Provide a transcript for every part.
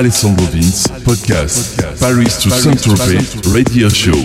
Alessandro Vince, podcast, Paris to Saint-Tropez, radio show.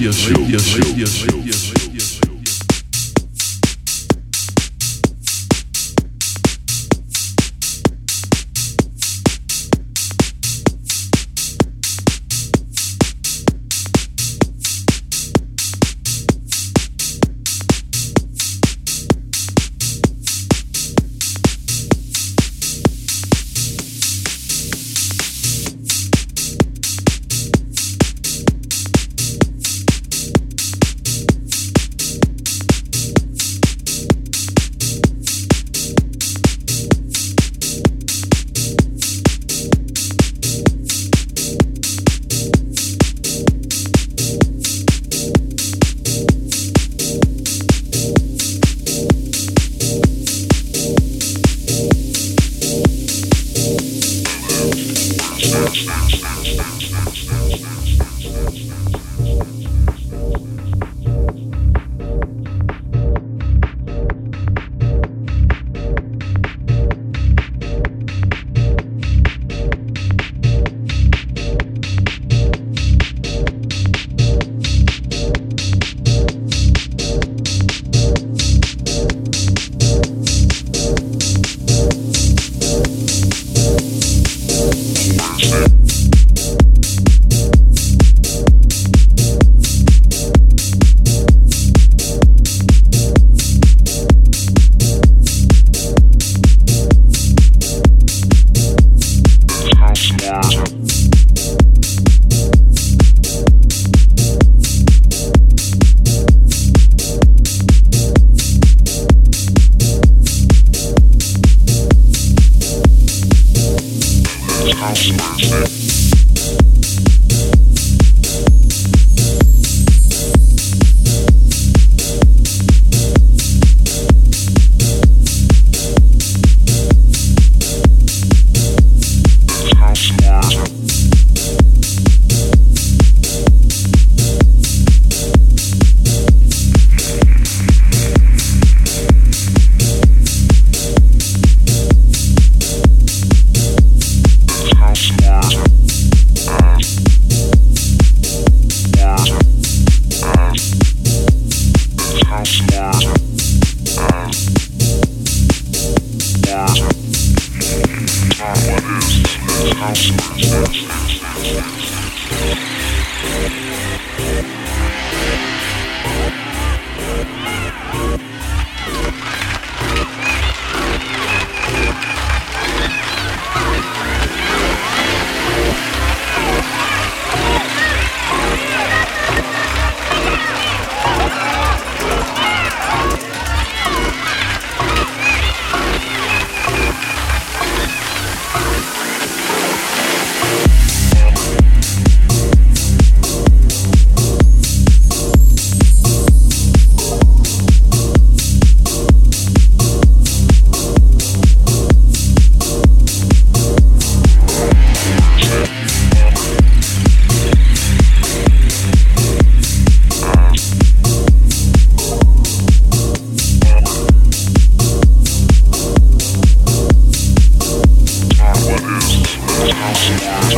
Mix.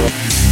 Show.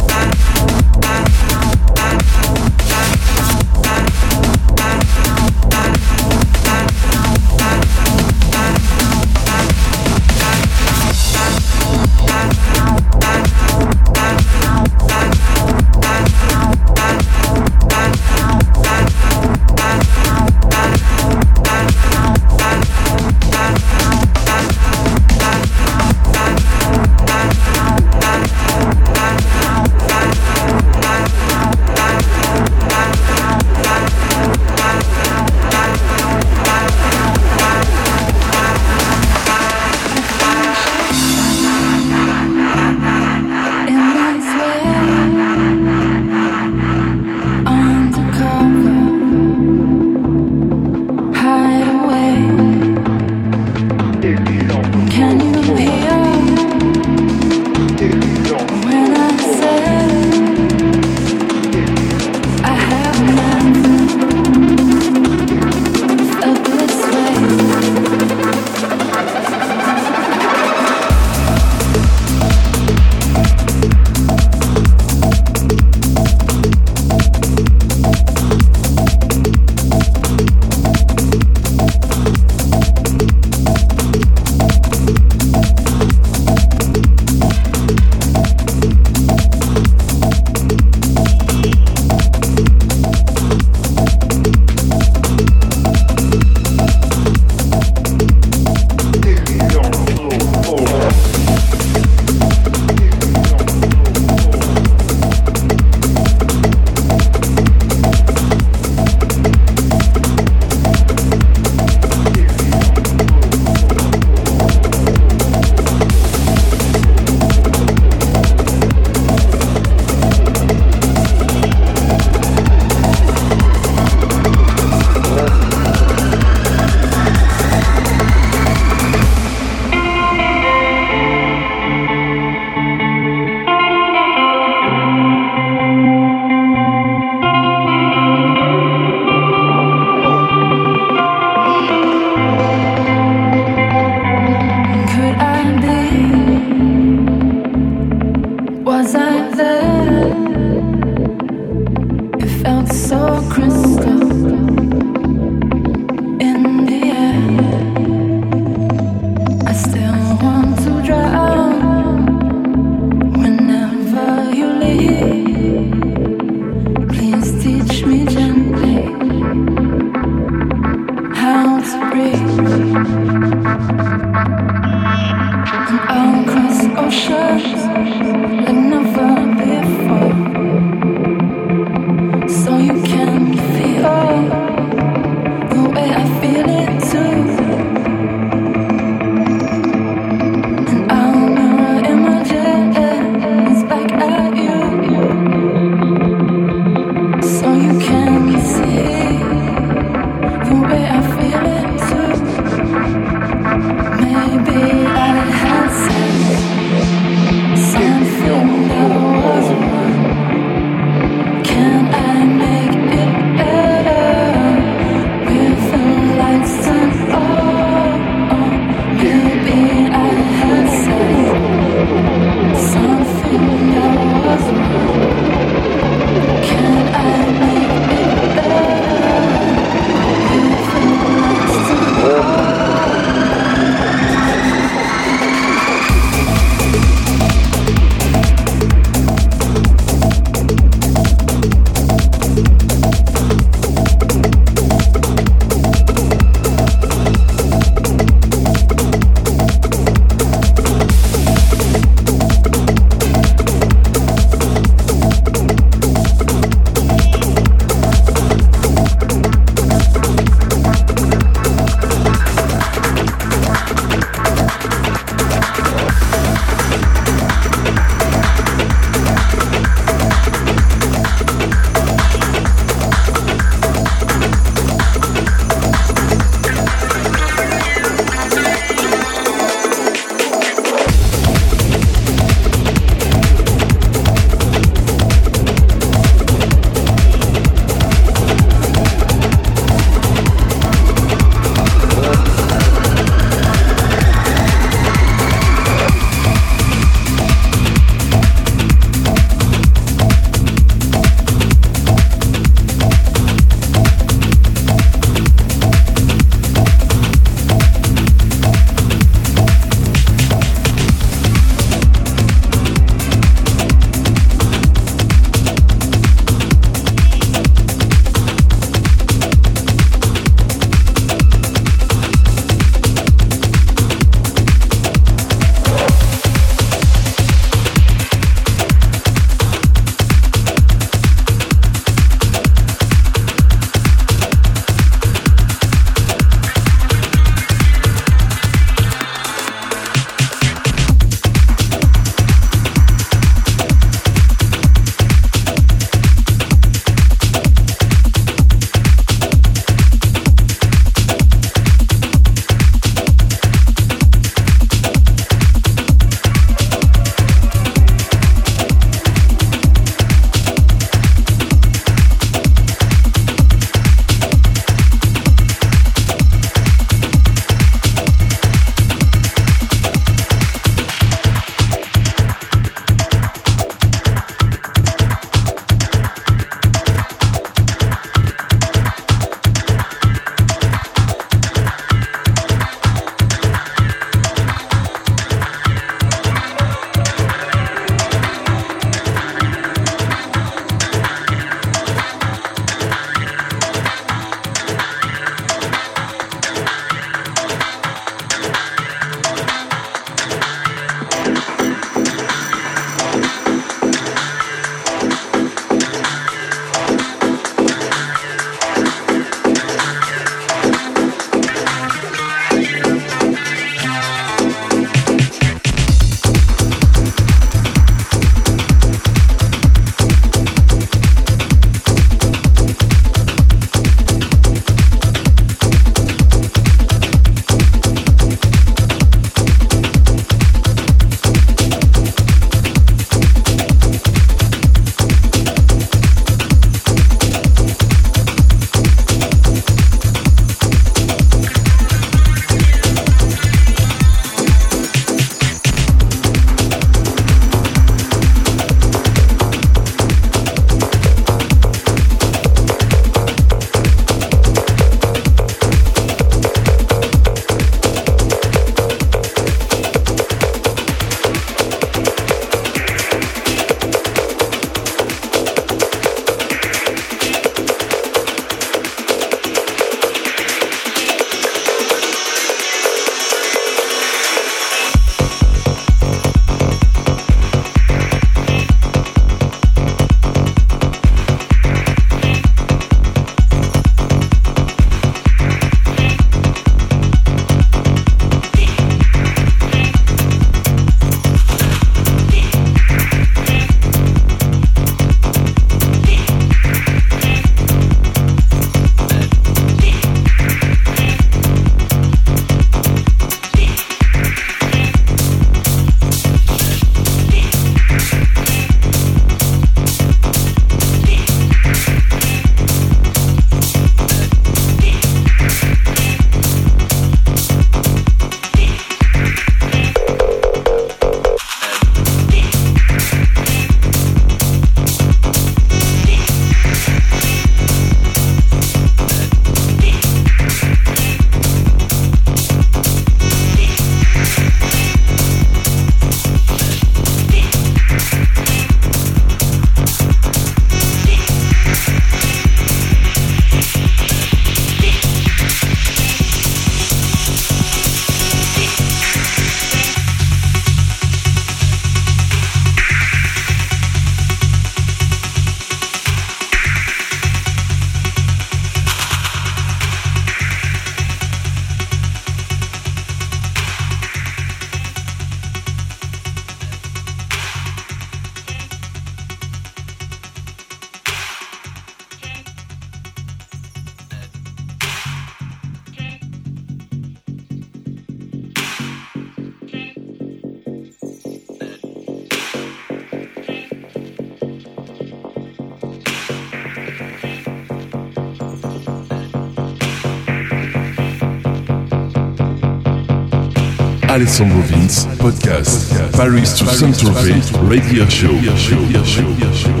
Alessandro Vince, podcast, Paris to Saint-Tropez, radio show.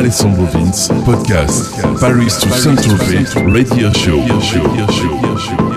Alessandro Vince, podcast, Paris to Saint-Tropez, radio show.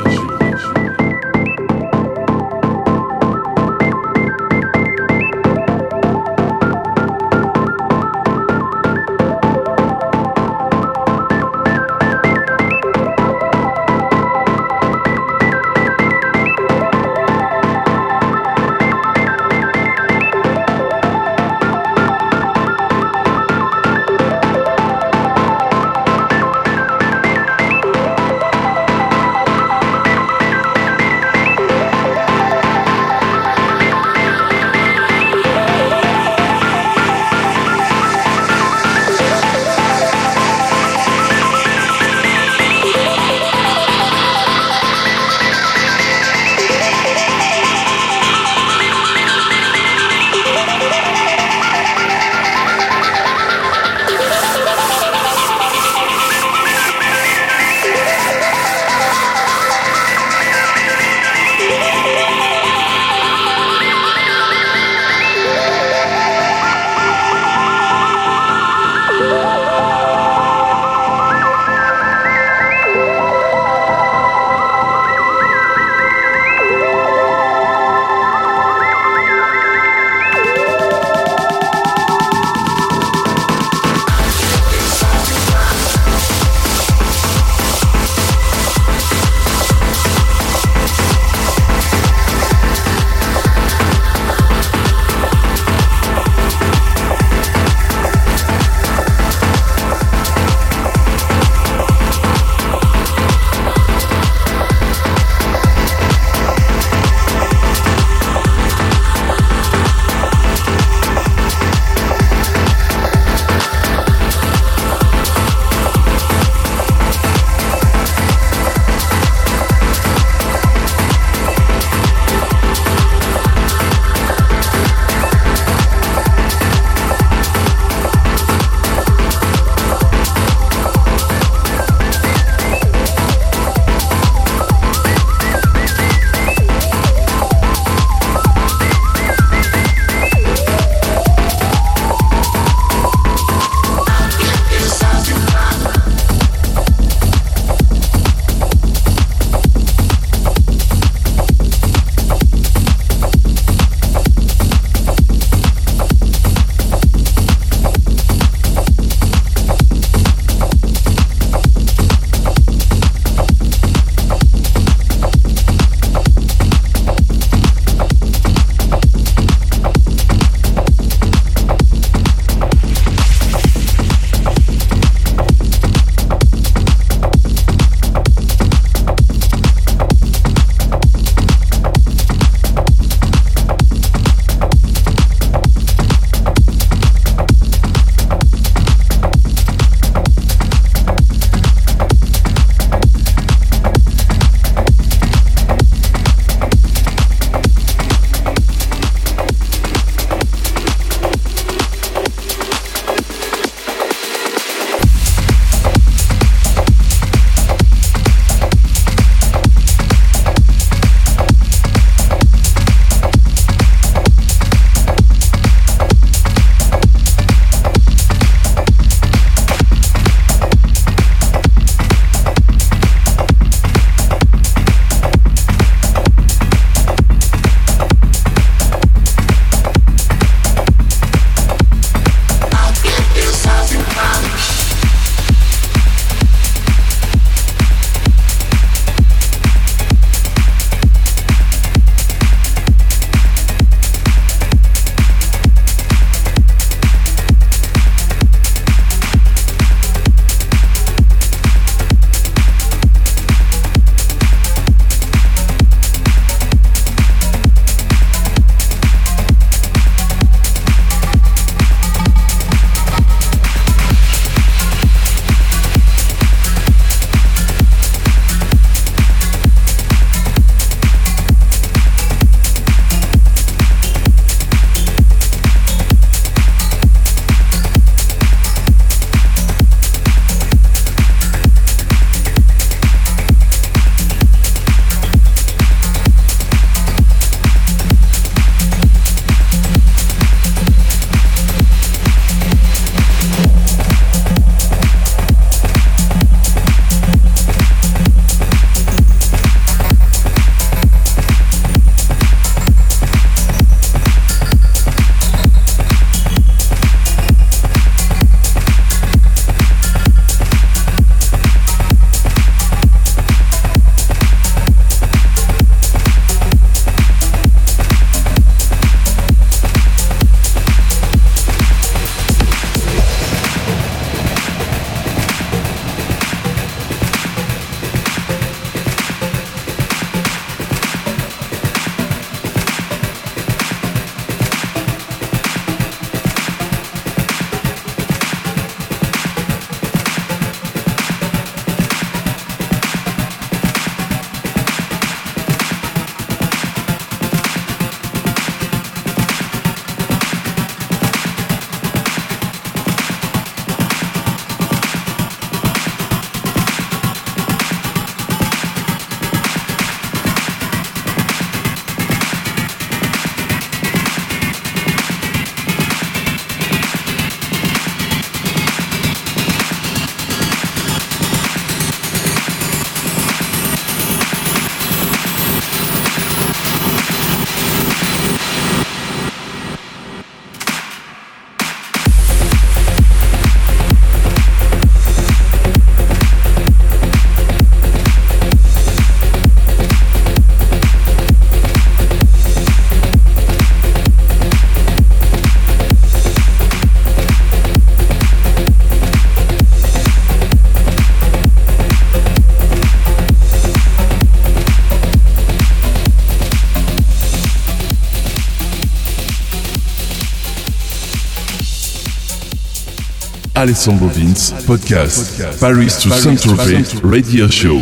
Alessandro Vince, podcast, Paris to Saint-Tropez, radio show.